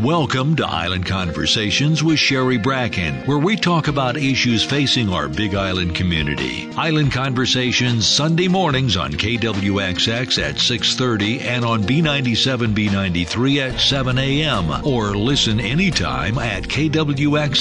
Welcome to Island Conversations with Sherry Bracken, where we talk about issues facing our Big Island community. Island Conversations Sunday mornings on KWXX at 6:30 and on B97 B93 at 7 a.m. or listen anytime at kwxx.com.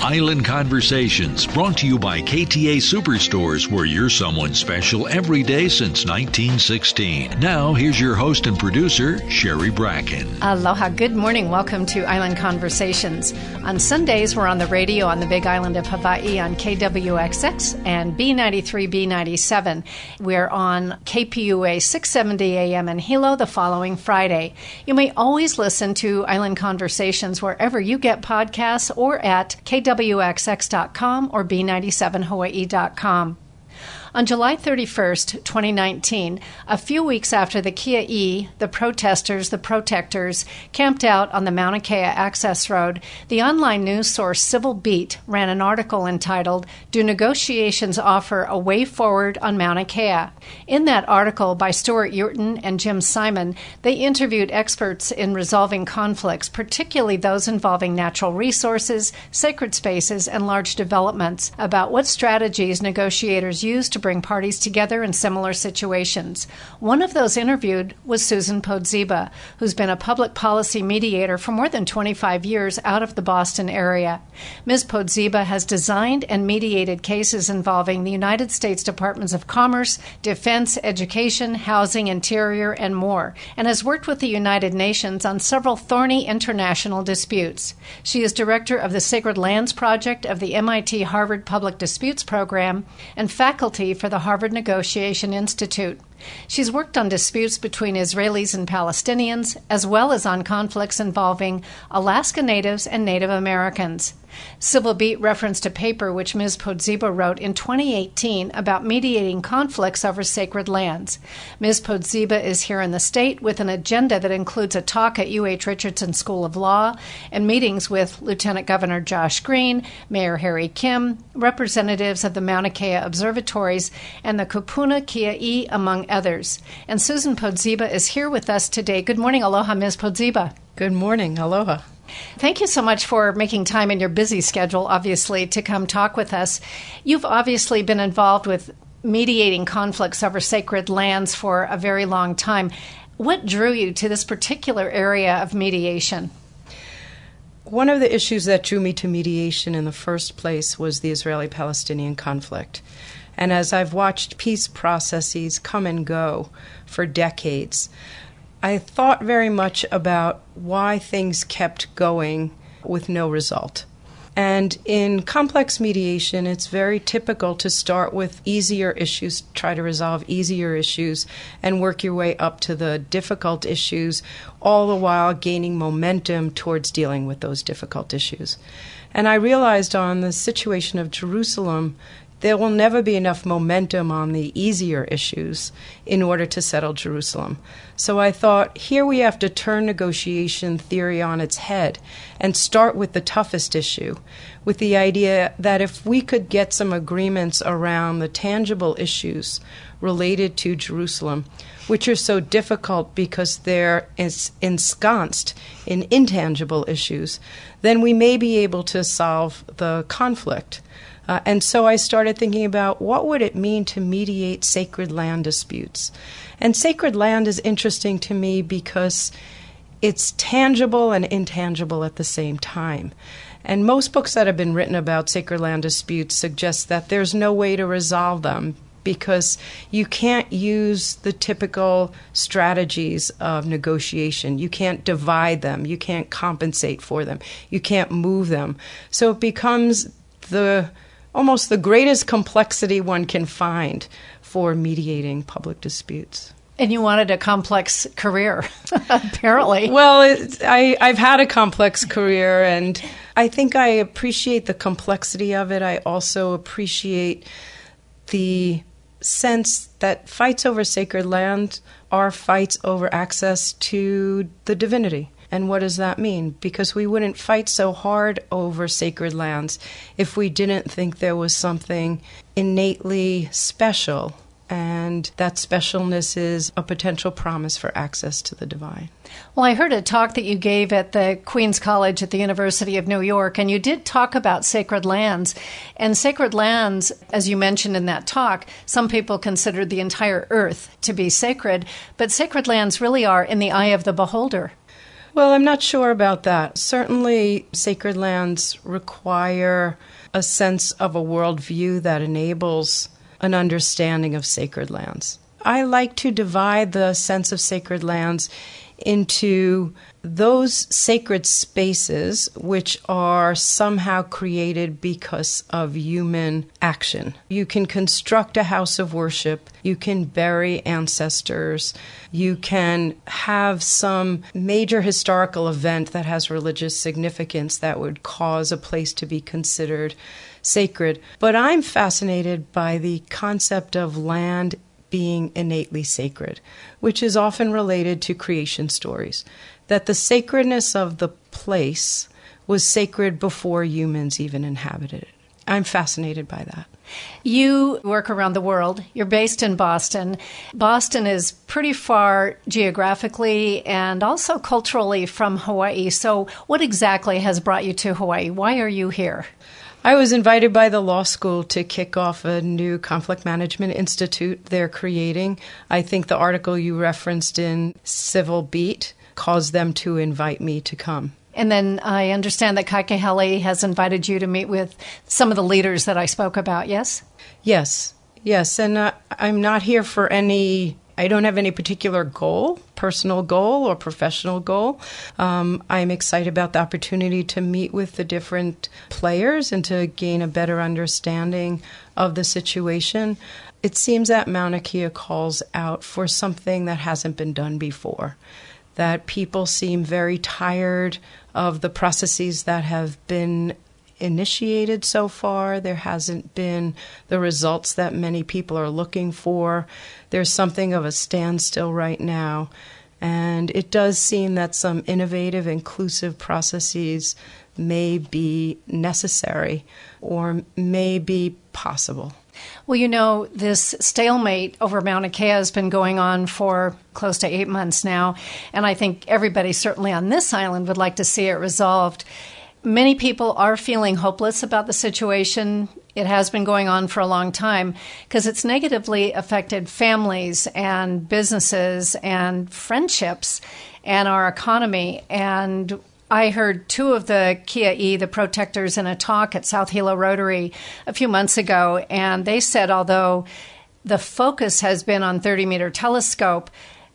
Island Conversations brought to you by KTA Superstores, where you're someone special every day since 1916. Now, here's your host and producer, Sherry Bracken. Aloha. Good morning. Welcome to Island Conversations. On Sundays, we're on the radio on the Big Island of Hawaii on KWXX and B93, B97. We're on KPUA 670 AM in Hilo the following Friday. You may always listen to Island Conversations wherever you get podcasts or at kwxx.com or b97hawaii.com. On July 31st, 2019, a few weeks after the Kia'i, the protesters, the protectors, camped out on the Mauna Kea access road, the online news source Civil Beat ran an article entitled, Do Negotiations Offer a Way Forward on Mauna Kea? In that article by Stewart Yerton and Jim Simon, they interviewed experts in resolving conflicts, particularly those involving natural resources, sacred spaces, and large developments, about what strategies negotiators use to bring parties together in similar situations. One of those interviewed was Susan Podziba, who's been a public policy mediator for more than 25 years out of the Boston area. Ms. Podziba has designed and mediated cases involving the United States Departments of Commerce, Defense, Education, Housing, Interior, and more, and has worked with the United Nations on several thorny international disputes. She is director of the Sacred Lands Project of the MIT Harvard Public Disputes Program and faculty for the Harvard Negotiation Institute. She's worked on disputes between Israelis and Palestinians, as well as on conflicts involving Alaska Natives and Native Americans. Civil Beat referenced a paper which Ms. Podziba wrote in 2018 about mediating conflicts over sacred lands. Ms. Podziba is here in the state with an agenda that includes a talk at UH Richardson School of Law and meetings with Lieutenant Governor Josh Green, Mayor Harry Kim, representatives of the Mauna Kea observatories, and the Kupuna Kia'i, among others. And Susan Podziba is here with us today. Good morning. Aloha, Ms. Podziba. Good morning. Aloha. Thank you so much for making time in your busy schedule, obviously, to come talk with us. You've obviously been involved with mediating conflicts over sacred lands for a very long time. What drew you to this particular area of mediation? One of the issues that drew me to mediation in the first place was the Israeli Palestinian conflict. And as I've watched peace processes come and go for decades, I thought very much about why things kept going with no result. And in complex mediation, it's very typical to start with easier issues, try to resolve easier issues, and work your way up to the difficult issues, all the while gaining momentum towards dealing with those difficult issues. And I realized on the situation of Jerusalem there will never be enough momentum on the easier issues in order to settle Jerusalem. So I thought, here we have to turn negotiation theory on its head and start with the toughest issue, with the idea that if we could get some agreements around the tangible issues related to Jerusalem, which are so difficult because they're ensconced in intangible issues, then we may be able to solve the conflict. Uh, and so I started thinking about what would it mean to mediate sacred land disputes. And sacred land is interesting to me because it's tangible and intangible at the same time. And most books that have been written about sacred land disputes suggest that there's no way to resolve them because you can't use the typical strategies of negotiation. You can't divide them. You can't compensate for them. You can't move them. So it becomes the almost the greatest complexity one can find for mediating public disputes. And you wanted a complex career, apparently. Well, it, I, I've had a complex career, and I think I appreciate the complexity of it. I also appreciate the sense that fights over sacred land are fights over access to the divinity. And what does that mean? Because we wouldn't fight so hard over sacred lands if we didn't think there was something innately special and that specialness is a potential promise for access to the divine. Well, I heard a talk that you gave at the Queen's College at the University of New York, and you did talk about sacred lands. And sacred lands, as you mentioned in that talk, some people consider the entire earth to be sacred, but sacred lands really are in the eye of the beholder. Well, I'm not sure about that. Certainly, sacred lands require a sense of a worldview that enables an understanding of sacred lands. I like to divide the sense of sacred lands into those sacred spaces which are somehow created because of human action. You can construct a house of worship, you can bury ancestors, you can have some major historical event that has religious significance that would cause a place to be considered sacred. But I'm fascinated by the concept of land being innately sacred, which is often related to creation stories. That the sacredness of the place was sacred before humans even inhabited it. I'm fascinated by that. You work around the world. You're based in Boston. Boston is pretty far geographically and also culturally from Hawaii. So, what exactly has brought you to Hawaii? Why are you here? I was invited by the law school to kick off a new conflict management institute they're creating. I think the article you referenced in Civil Beat caused them to invite me to come. And then I understand that Kai Kahele has invited you to meet with some of the leaders that I spoke about, yes? Yes, yes. And uh, I'm not here for any I don't have any particular goal, personal goal or professional goal. Um, I'm excited about the opportunity to meet with the different players and to gain a better understanding of the situation. It seems that Mauna Kea calls out for something that hasn't been done before. That people seem very tired of the processes that have been initiated so far. There hasn't been the results that many people are looking for. There's something of a standstill right now. And it does seem that some innovative, inclusive processes may be necessary or may be possible. Well, you know, this stalemate over Mauna Kea has been going on for close to eight months now, and I think everybody, certainly on this island, would like to see it resolved. Many people are feeling hopeless about the situation. It has been going on for a long time because it's negatively affected families and businesses and friendships and our economy. And I heard two of the Kia'i, the protectors, in a talk at South Hilo Rotary a few months ago, and they said although the focus has been on 30 meter telescope,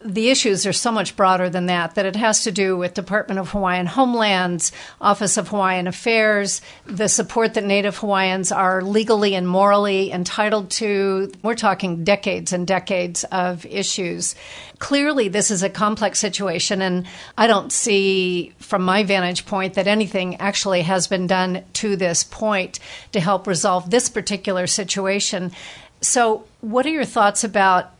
the issues are so much broader than that, that it has to do with Department of Hawaiian Homelands, Office of Hawaiian Affairs, the support that Native Hawaiians are legally and morally entitled to. We're talking decades and decades of issues. Clearly, this is a complex situation, and I don't see, from my vantage point, that anything actually has been done to this point to help resolve this particular situation. So, what are your thoughts about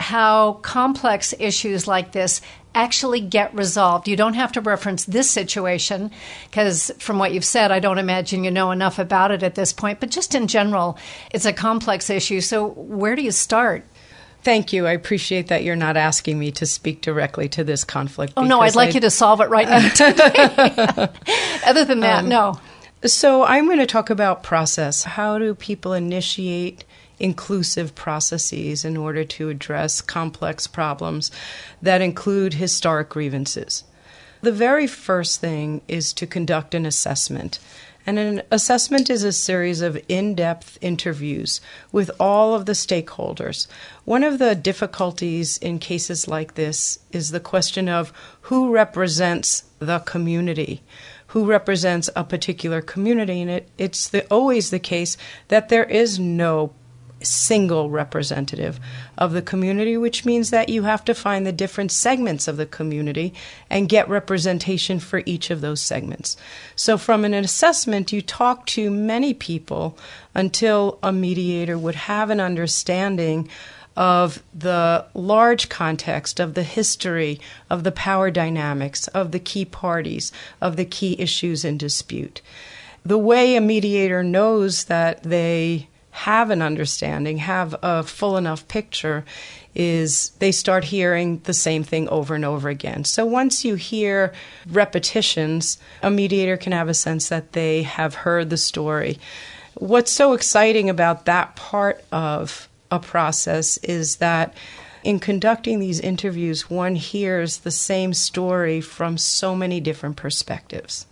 how complex issues like this actually get resolved. You don't have to reference this situation because, from what you've said, I don't imagine you know enough about it at this point. But just in general, it's a complex issue. So, where do you start? Thank you. I appreciate that you're not asking me to speak directly to this conflict. Oh, no, I'd like I... you to solve it right now. Other than that, um, no. So, I'm going to talk about process. How do people initiate inclusive processes in order to address complex problems that include historic grievances. The very first thing is to conduct an assessment. And an assessment is a series of in depth interviews with all of the stakeholders. One of the difficulties in cases like this is the question of who represents the community who represents a particular community. And it, it's the, always the case that there is no single representative of the community, which means that you have to find the different segments of the community and get representation for each of those segments. So, from an assessment, you talk to many people until a mediator would have an understanding of the large context of the history of the power dynamics of the key parties of the key issues in dispute the way a mediator knows that they have an understanding, have a full enough picture, is they start hearing the same thing over and over again. So once you hear repetitions, a mediator can have a sense that they have heard the story. What's so exciting about that part of a process is that in conducting these interviews, one hears the same story from so many different perspectives.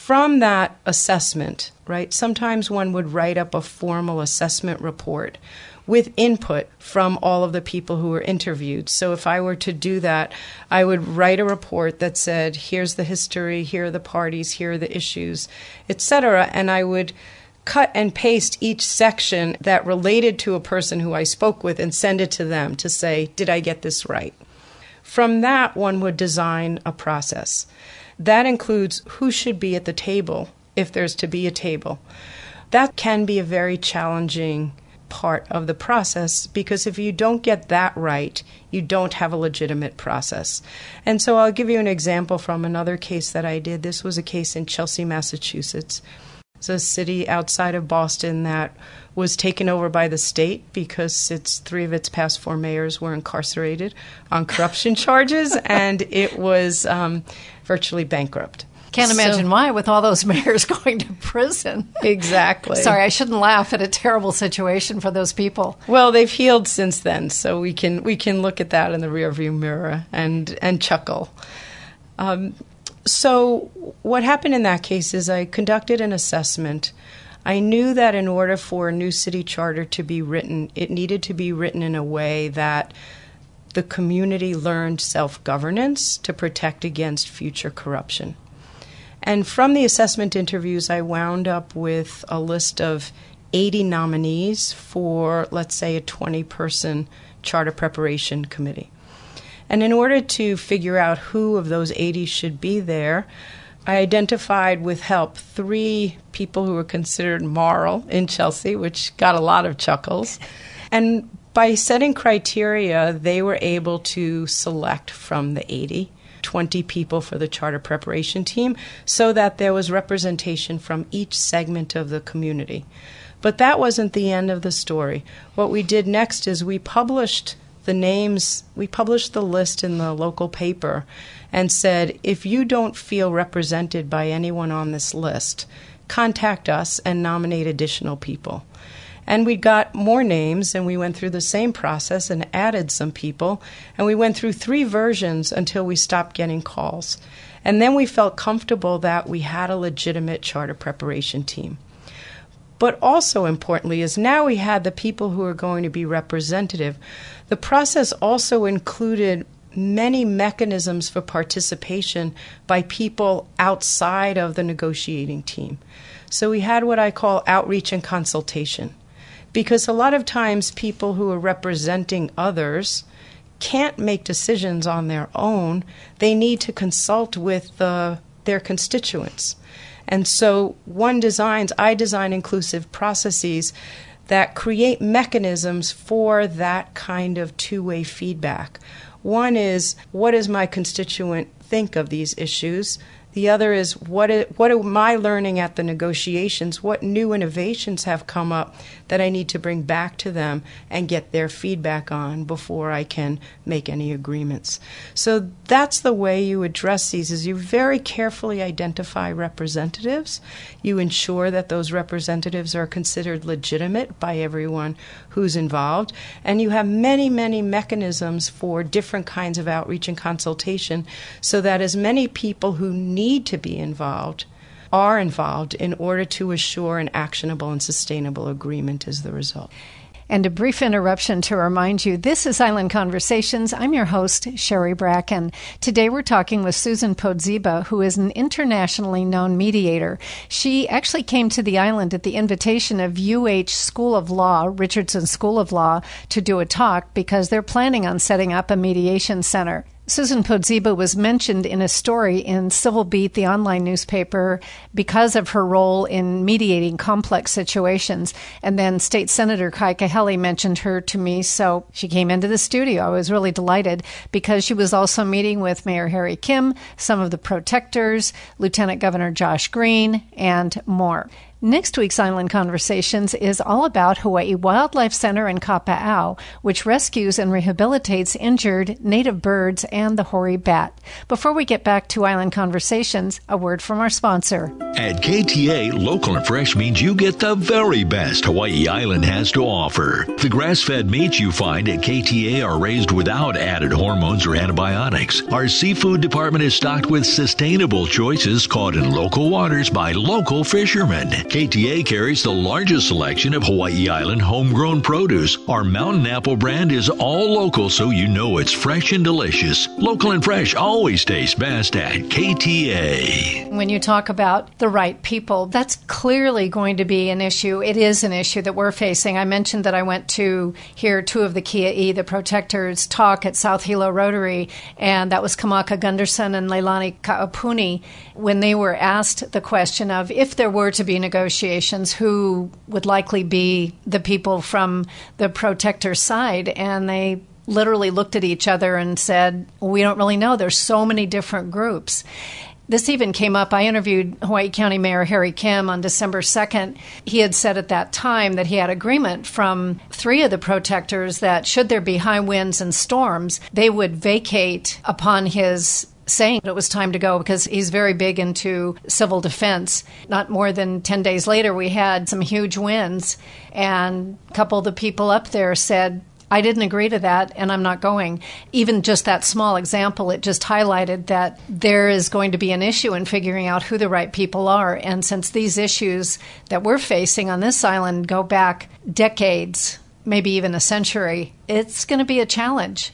From that assessment, right, sometimes one would write up a formal assessment report with input from all of the people who were interviewed. So if I were to do that, I would write a report that said, here's the history, here are the parties, here are the issues, etc. And I would cut and paste each section that related to a person who I spoke with and send it to them to say, did I get this right? From that, one would design a process. That includes who should be at the table if there's to be a table. That can be a very challenging part of the process because if you don't get that right, you don't have a legitimate process. And so I'll give you an example from another case that I did. This was a case in Chelsea, Massachusetts. It's a city outside of Boston that was taken over by the state because its three of its past four mayors were incarcerated on corruption charges, and it was um, virtually bankrupt. Can't imagine so, why with all those mayors going to prison. Exactly. Sorry, I shouldn't laugh at a terrible situation for those people. Well, they've healed since then, so we can we can look at that in the rearview mirror and and chuckle. Um, so what happened in that case is I conducted an assessment. I knew that in order for a new city charter to be written, it needed to be written in a way that the community learned self governance to protect against future corruption. And from the assessment interviews, I wound up with a list of 80 nominees for, let's say, a 20 person charter preparation committee. And in order to figure out who of those 80 should be there, I identified with help three people who were considered moral in Chelsea, which got a lot of chuckles. And by setting criteria, they were able to select from the 80 20 people for the charter preparation team so that there was representation from each segment of the community. But that wasn't the end of the story. What we did next is we published the names, we published the list in the local paper and said, if you don't feel represented by anyone on this list, contact us and nominate additional people. And we got more names, and we went through the same process and added some people. And we went through three versions until we stopped getting calls. And then we felt comfortable that we had a legitimate charter preparation team. But also importantly, is now we had the people who are going to be representative. The process also included many mechanisms for participation by people outside of the negotiating team. So we had what I call outreach and consultation because a lot of times people who are representing others can't make decisions on their own. They need to consult with their constituents. And so one designs, I design inclusive processes that create mechanisms for that kind of two way feedback. One is what does my constituent think of these issues? The other is what, is, what am I learning at the negotiations? What new innovations have come up that I need to bring back to them and get their feedback on before I can make any agreements? So that's the way you address these is you very carefully identify representatives. You ensure that those representatives are considered legitimate by everyone who's involved. And you have many, many mechanisms for different kinds of outreach and consultation so that as many people who need to be involved are involved in order to assure an actionable and sustainable agreement as the result. And a brief interruption to remind you this is Island Conversations. I'm your host, Sherry Bracken. Today we're talking with Susan Podziba, who is an internationally known mediator. She actually came to the island at the invitation of UH School of Law, Richardson School of Law, to do a talk because they're planning on setting up a mediation center. Susan Podziba was mentioned in a story in Civil Beat, the online newspaper, because of her role in mediating complex situations. And then State Senator Kai Kahele mentioned her to me, so she came into the studio. I was really delighted because she was also meeting with Mayor Harry Kim, some of the protectors, Lieutenant Governor Josh Green, and more. Next week's Island Conversations is all about Hawaii Wildlife Center in Kapa'au, which rescues and rehabilitates injured native birds and the hoary bat. Before we get back to Island Conversations, a word from our sponsor. At KTA, local and fresh means you get the very best Hawaii Island has to offer. The grass fed meats you find at KTA are raised without added hormones or antibiotics. Our seafood department is stocked with sustainable choices caught in local waters by local fishermen. KTA carries the largest selection of Hawaii Island homegrown produce. Our mountain apple brand is all local so you know it's fresh and delicious. Local and fresh always tastes best at KTA. When you talk about the right people, that's clearly going to be an issue. It is an issue that we're facing. I mentioned that I went to hear two of the Kia'i, the protectors, talk at South Hilo Rotary, and that was Kamaka Gunderson and Leilani Ka'apuni when they were asked the question of if there were to be negotiations who would likely be the people from the protector side, and they literally looked at each other and said, We don't really know. There's so many different groups. This even came up. I interviewed Hawaii County Mayor Harry Kim on December 2nd. He had said at that time that he had agreement from three of the protectors that should there be high winds and storms, they would vacate upon his saying it was time to go because he's very big into civil defense. Not more than 10 days later, we had some huge wins, and a couple of the people up there said, I didn't agree to that and I'm not going. Even just that small example, it just highlighted that there is going to be an issue in figuring out who the right people are. And since these issues that we're facing on this island go back decades, maybe even a century, it's going to be a challenge.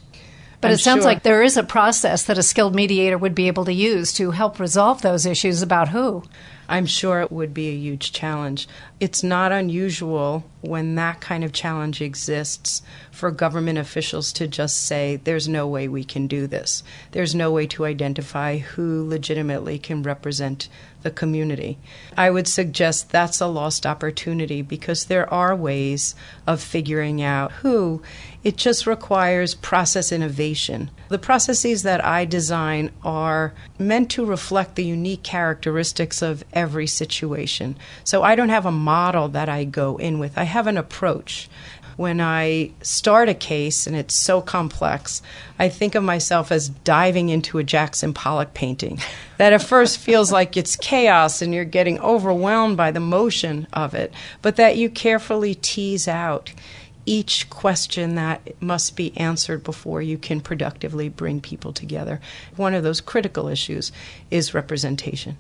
But I'm it sounds sure. like there is a process that a skilled mediator would be able to use to help resolve those issues about who. I'm sure it would be a huge challenge. It's not unusual when that kind of challenge exists for government officials to just say, there's no way we can do this. There's no way to identify who legitimately can represent the community. I would suggest that's a lost opportunity because there are ways of figuring out who. It just requires process innovation. The processes that I design are meant to reflect the unique characteristics of every situation. So I don't have a model that I go in with, I have an approach. When I start a case and it's so complex, I think of myself as diving into a Jackson Pollock painting that at first feels like it's chaos and you're getting overwhelmed by the motion of it, but that you carefully tease out each question that must be answered before you can productively bring people together. One of those critical issues is representation.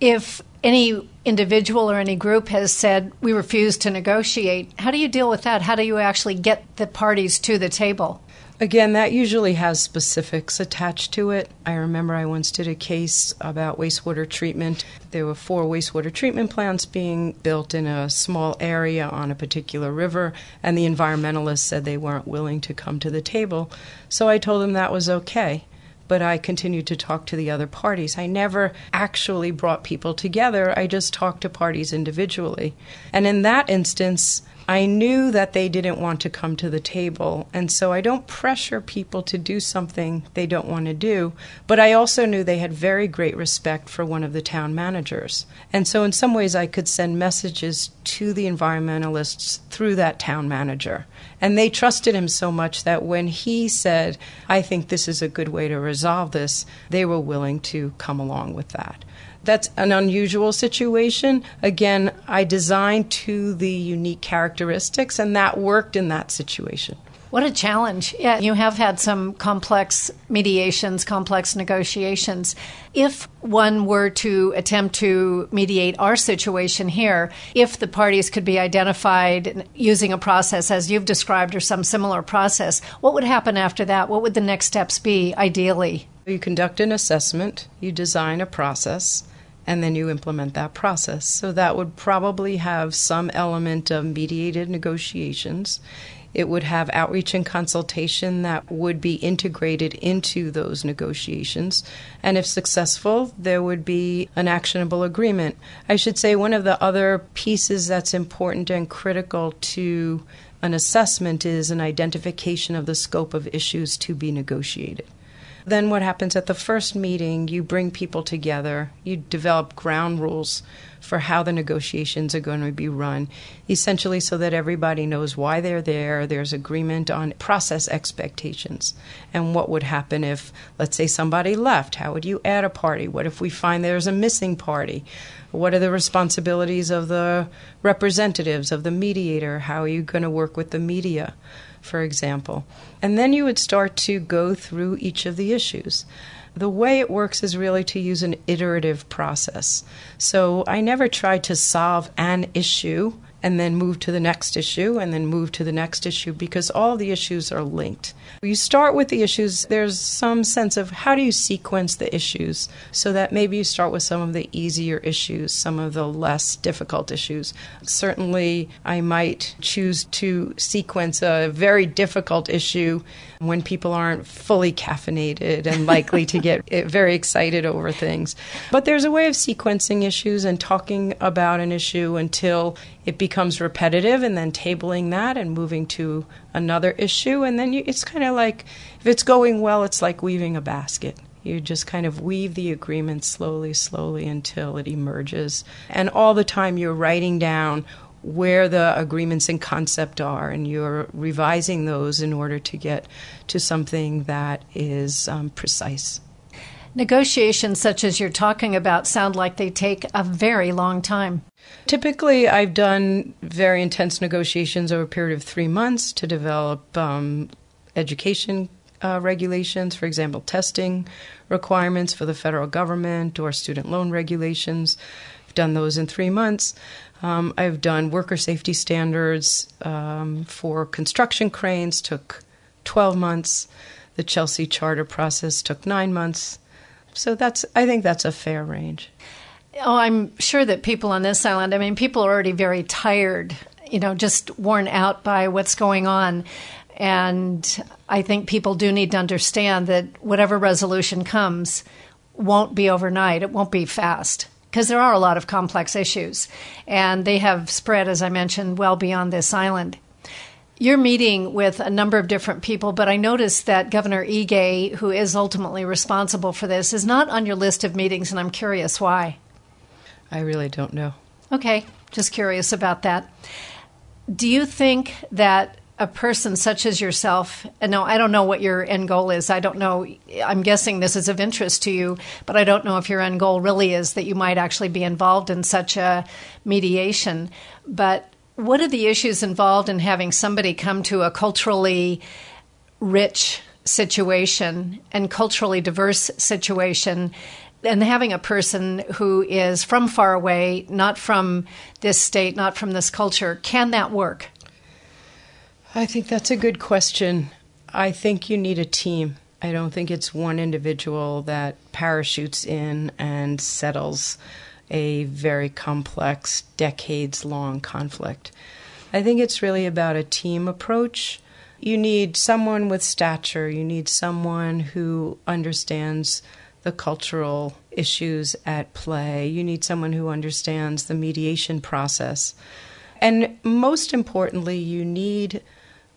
If any individual or any group has said, we refuse to negotiate, how do you deal with that? How do you actually get the parties to the table? Again, that usually has specifics attached to it. I remember I once did a case about wastewater treatment. There were four wastewater treatment plants being built in a small area on a particular river, and the environmentalists said they weren't willing to come to the table. So I told them that was okay. But I continued to talk to the other parties. I never actually brought people together, I just talked to parties individually. And in that instance, I knew that they didn't want to come to the table, and so I don't pressure people to do something they don't want to do. But I also knew they had very great respect for one of the town managers. And so, in some ways, I could send messages to the environmentalists through that town manager. And they trusted him so much that when he said, I think this is a good way to resolve this, they were willing to come along with that. That's an unusual situation. Again, I designed to the unique characteristics, and that worked in that situation. What a challenge. Yeah, you have had some complex mediations, complex negotiations. If one were to attempt to mediate our situation here, if the parties could be identified using a process as you've described or some similar process, what would happen after that? What would the next steps be, ideally? You conduct an assessment, you design a process, and then you implement that process. So that would probably have some element of mediated negotiations. It would have outreach and consultation that would be integrated into those negotiations. And if successful, there would be an actionable agreement. I should say one of the other pieces that's important and critical to an assessment is an identification of the scope of issues to be negotiated. Then, what happens at the first meeting, you bring people together, you develop ground rules for how the negotiations are going to be run, essentially so that everybody knows why they're there. There's agreement on process expectations and what would happen if, let's say, somebody left. How would you add a party? What if we find there's a missing party? What are the responsibilities of the representatives, of the mediator? How are you going to work with the media? For example. And then you would start to go through each of the issues. The way it works is really to use an iterative process. So I never try to solve an issue and then move to the next issue and then move to the next issue because all the issues are linked. You start with the issues, there's some sense of how do you sequence the issues so that maybe you start with some of the easier issues, some of the less difficult issues. Certainly, I might choose to sequence a very difficult issue when people aren't fully caffeinated and likely to get very excited over things. But there's a way of sequencing issues and talking about an issue until it becomes repetitive and then tabling that and moving to another issue. And then you, it's kind of like, if it's going well, it's like weaving a basket. You just kind of weave the agreement slowly, slowly until it emerges. And all the time you're writing down where the agreements and concept are, and you're revising those in order to get to something that is um, precise. Negotiations such as you're talking about sound like they take a very long time. Typically, I've done very intense negotiations over a period of three months to develop um, education uh, regulations, for example, testing requirements for the federal government or student loan regulations. I've done those in three months. Um, I've done worker safety standards um, for construction cranes, took 12 months. The Chelsea charter process took nine months. So that's, I think that's a fair range. Oh, I'm sure that people on this island, I mean, people are already very tired, you know, just worn out by what's going on. And I think people do need to understand that whatever resolution comes won't be overnight, it won't be fast because there are a lot of complex issues, and they have spread, as I mentioned, well beyond this island. You're meeting with a number of different people, but I noticed that Governor Ige, who is ultimately responsible for this, is not on your list of meetings, and I'm curious why. I really don't know. Okay, just curious about that. Do you think that a person such as yourself, and no, I don't know what your end goal is. I don't know. I'm guessing this is of interest to you, but I don't know if your end goal really is that you might actually be involved in such a mediation. But what are the issues involved in having somebody come to a culturally rich situation and culturally diverse situation and having a person who is from far away, not from this state, not from this culture, can that work? I think that's a good question. I think you need a team. I don't think it's one individual that parachutes in and settles a very complex, decades long conflict. I think it's really about a team approach. You need someone with stature, you need someone who understands the cultural issues at play, you need someone who understands the mediation process. And most importantly, you need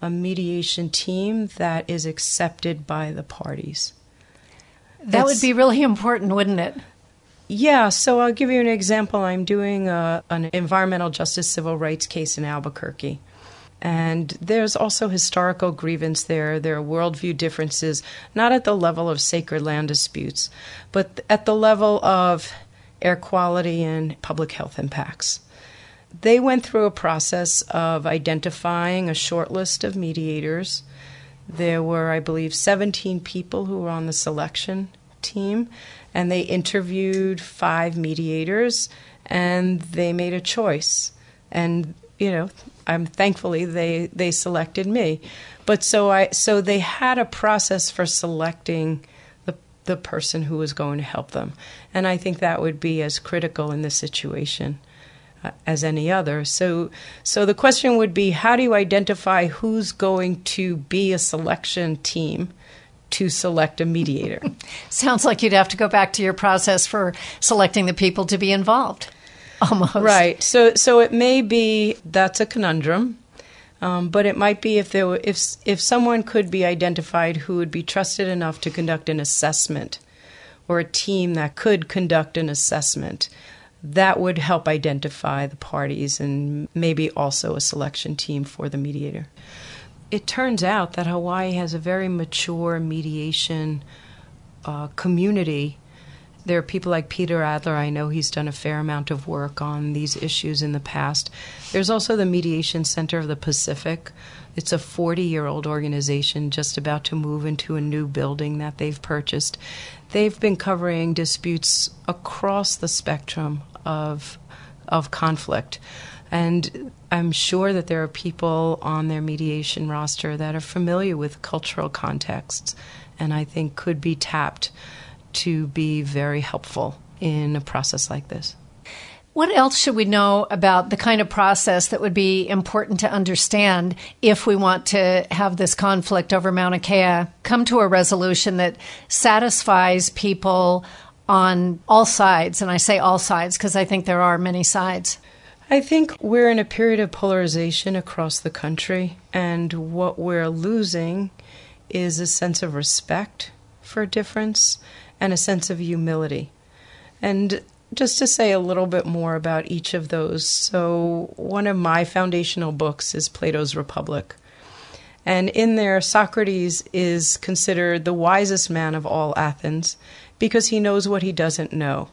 a mediation team that is accepted by the parties. That That's, would be really important, wouldn't it? Yeah, so I'll give you an example. I'm doing a, an environmental justice civil rights case in Albuquerque. And there's also historical grievance there. There are worldview differences, not at the level of sacred land disputes, but at the level of air quality and public health impacts they went through a process of identifying a short list of mediators. There were, I believe, 17 people who were on the selection team, and they interviewed five mediators, and they made a choice. And you know, I'm thankfully they they selected me. But so I so they had a process for selecting the the person who was going to help them, and I think that would be as critical in this situation as any other. So, so the question would be, how do you identify who's going to be a selection team? To select a mediator. Sounds like you'd have to go back to your process for selecting the people to be involved. Almost. Right. So so it may be that's a conundrum. Um, but it might be if there were, if if someone could be identified who would be trusted enough to conduct an assessment, or a team that could conduct an assessment, that would help identify the parties and maybe also a selection team for the mediator. It turns out that Hawaii has a very mature mediation uh, community there are people like Peter Adler. I know he's done a fair amount of work on these issues in the past. There's also the Mediation Center of the Pacific. It's a 40 year old organization just about to move into a new building that they've purchased. They've been covering disputes across the spectrum of, of conflict. And I'm sure that there are people on their mediation roster that are familiar with cultural contexts and I think could be tapped to be very helpful in a process like this. What else should we know about the kind of process that would be important to understand if we want to have this conflict over Mauna Kea come to a resolution that satisfies people on all sides? And I say all sides because I think there are many sides. I think we're in a period of polarization across the country, and what we're losing is a sense of respect for difference and a sense of humility. And just to say a little bit more about each of those. So, one of my foundational books is Plato's Republic. And in there, Socrates is considered the wisest man of all Athens because he knows what he doesn't know.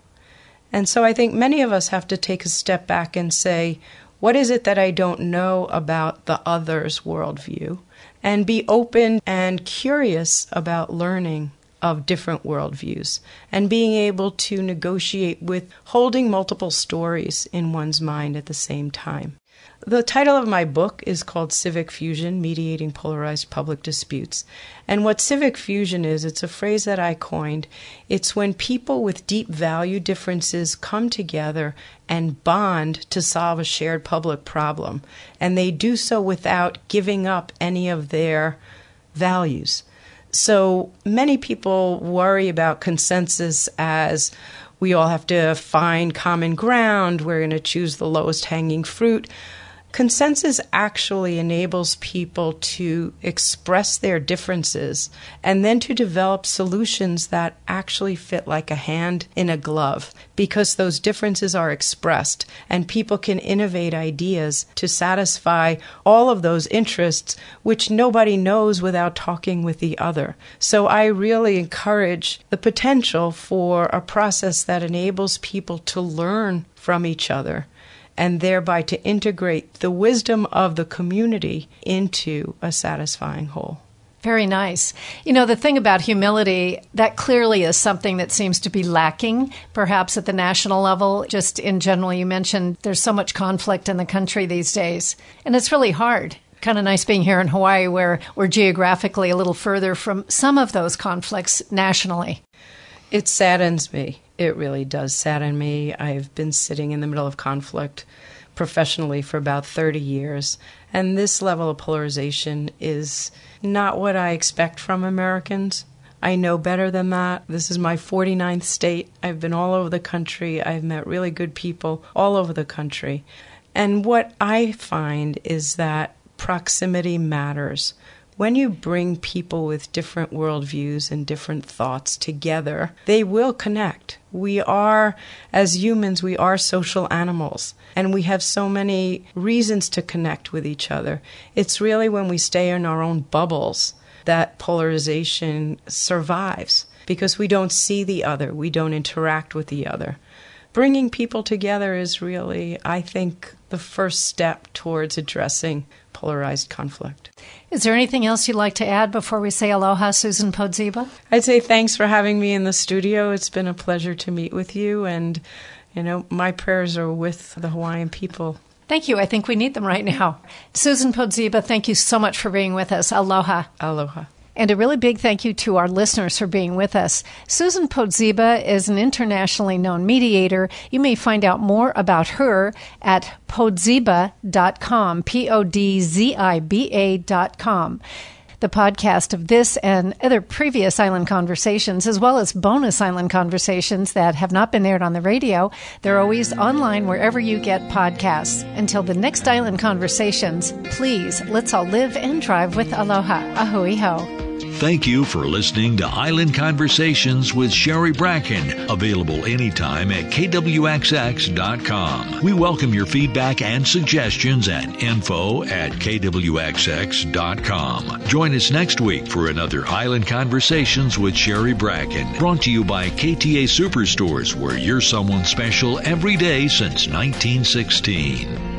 And so I think many of us have to take a step back and say, what is it that I don't know about the other's worldview? And be open and curious about learning of different worldviews and being able to negotiate with holding multiple stories in one's mind at the same time. The title of my book is called Civic Fusion Mediating Polarized Public Disputes. And what civic fusion is, it's a phrase that I coined. It's when people with deep value differences come together and bond to solve a shared public problem. And they do so without giving up any of their values. So many people worry about consensus as we all have to find common ground, we're going to choose the lowest hanging fruit. Consensus actually enables people to express their differences and then to develop solutions that actually fit like a hand in a glove because those differences are expressed and people can innovate ideas to satisfy all of those interests which nobody knows without talking with the other. So I really encourage the potential for a process that enables people to learn from each other and thereby to integrate the wisdom of the community into a satisfying whole. Very nice. You know, the thing about humility, that clearly is something that seems to be lacking, perhaps at the national level. Just in general, you mentioned there's so much conflict in the country these days, and it's really hard. Kind of nice being here in Hawaii, where we're geographically a little further from some of those conflicts nationally. It saddens me it really does sadden me. I've been sitting in the middle of conflict professionally for about 30 years, and this level of polarization is not what I expect from Americans. I know better than that. This is my 49th state. I've been all over the country. I've met really good people all over the country. And what I find is that proximity matters when you bring people with different worldviews and different thoughts together, they will connect. We are, as humans, we are social animals, and we have so many reasons to connect with each other. It's really when we stay in our own bubbles that polarization survives because we don't see the other, we don't interact with the other. Bringing people together is really, I think, the first step towards addressing polarized conflict. Is there anything else you'd like to add before we say aloha, Susan Podziba? I'd say thanks for having me in the studio. It's been a pleasure to meet with you, and you know my prayers are with the Hawaiian people. Thank you. I think we need them right now. Susan Podziba, thank you so much for being with us. Aloha. Aloha. And a really big thank you to our listeners for being with us. Susan Podziba is an internationally known mediator. You may find out more about her at podziba.com, P O D Z I B A.com. The podcast of this and other previous Island Conversations, as well as bonus Island Conversations that have not been aired on the radio, they're always online wherever you get podcasts. Until the next Island Conversations, please let's all live and drive with aloha. A hui hou. Thank you for listening to Island Conversations with Sherry Bracken, available anytime at kwxx.com. We welcome your feedback and suggestions at info at kwxx.com. Join us next week for another Island Conversations with Sherry Bracken, brought to you by KTA Superstores, where you're someone special every day since 1916.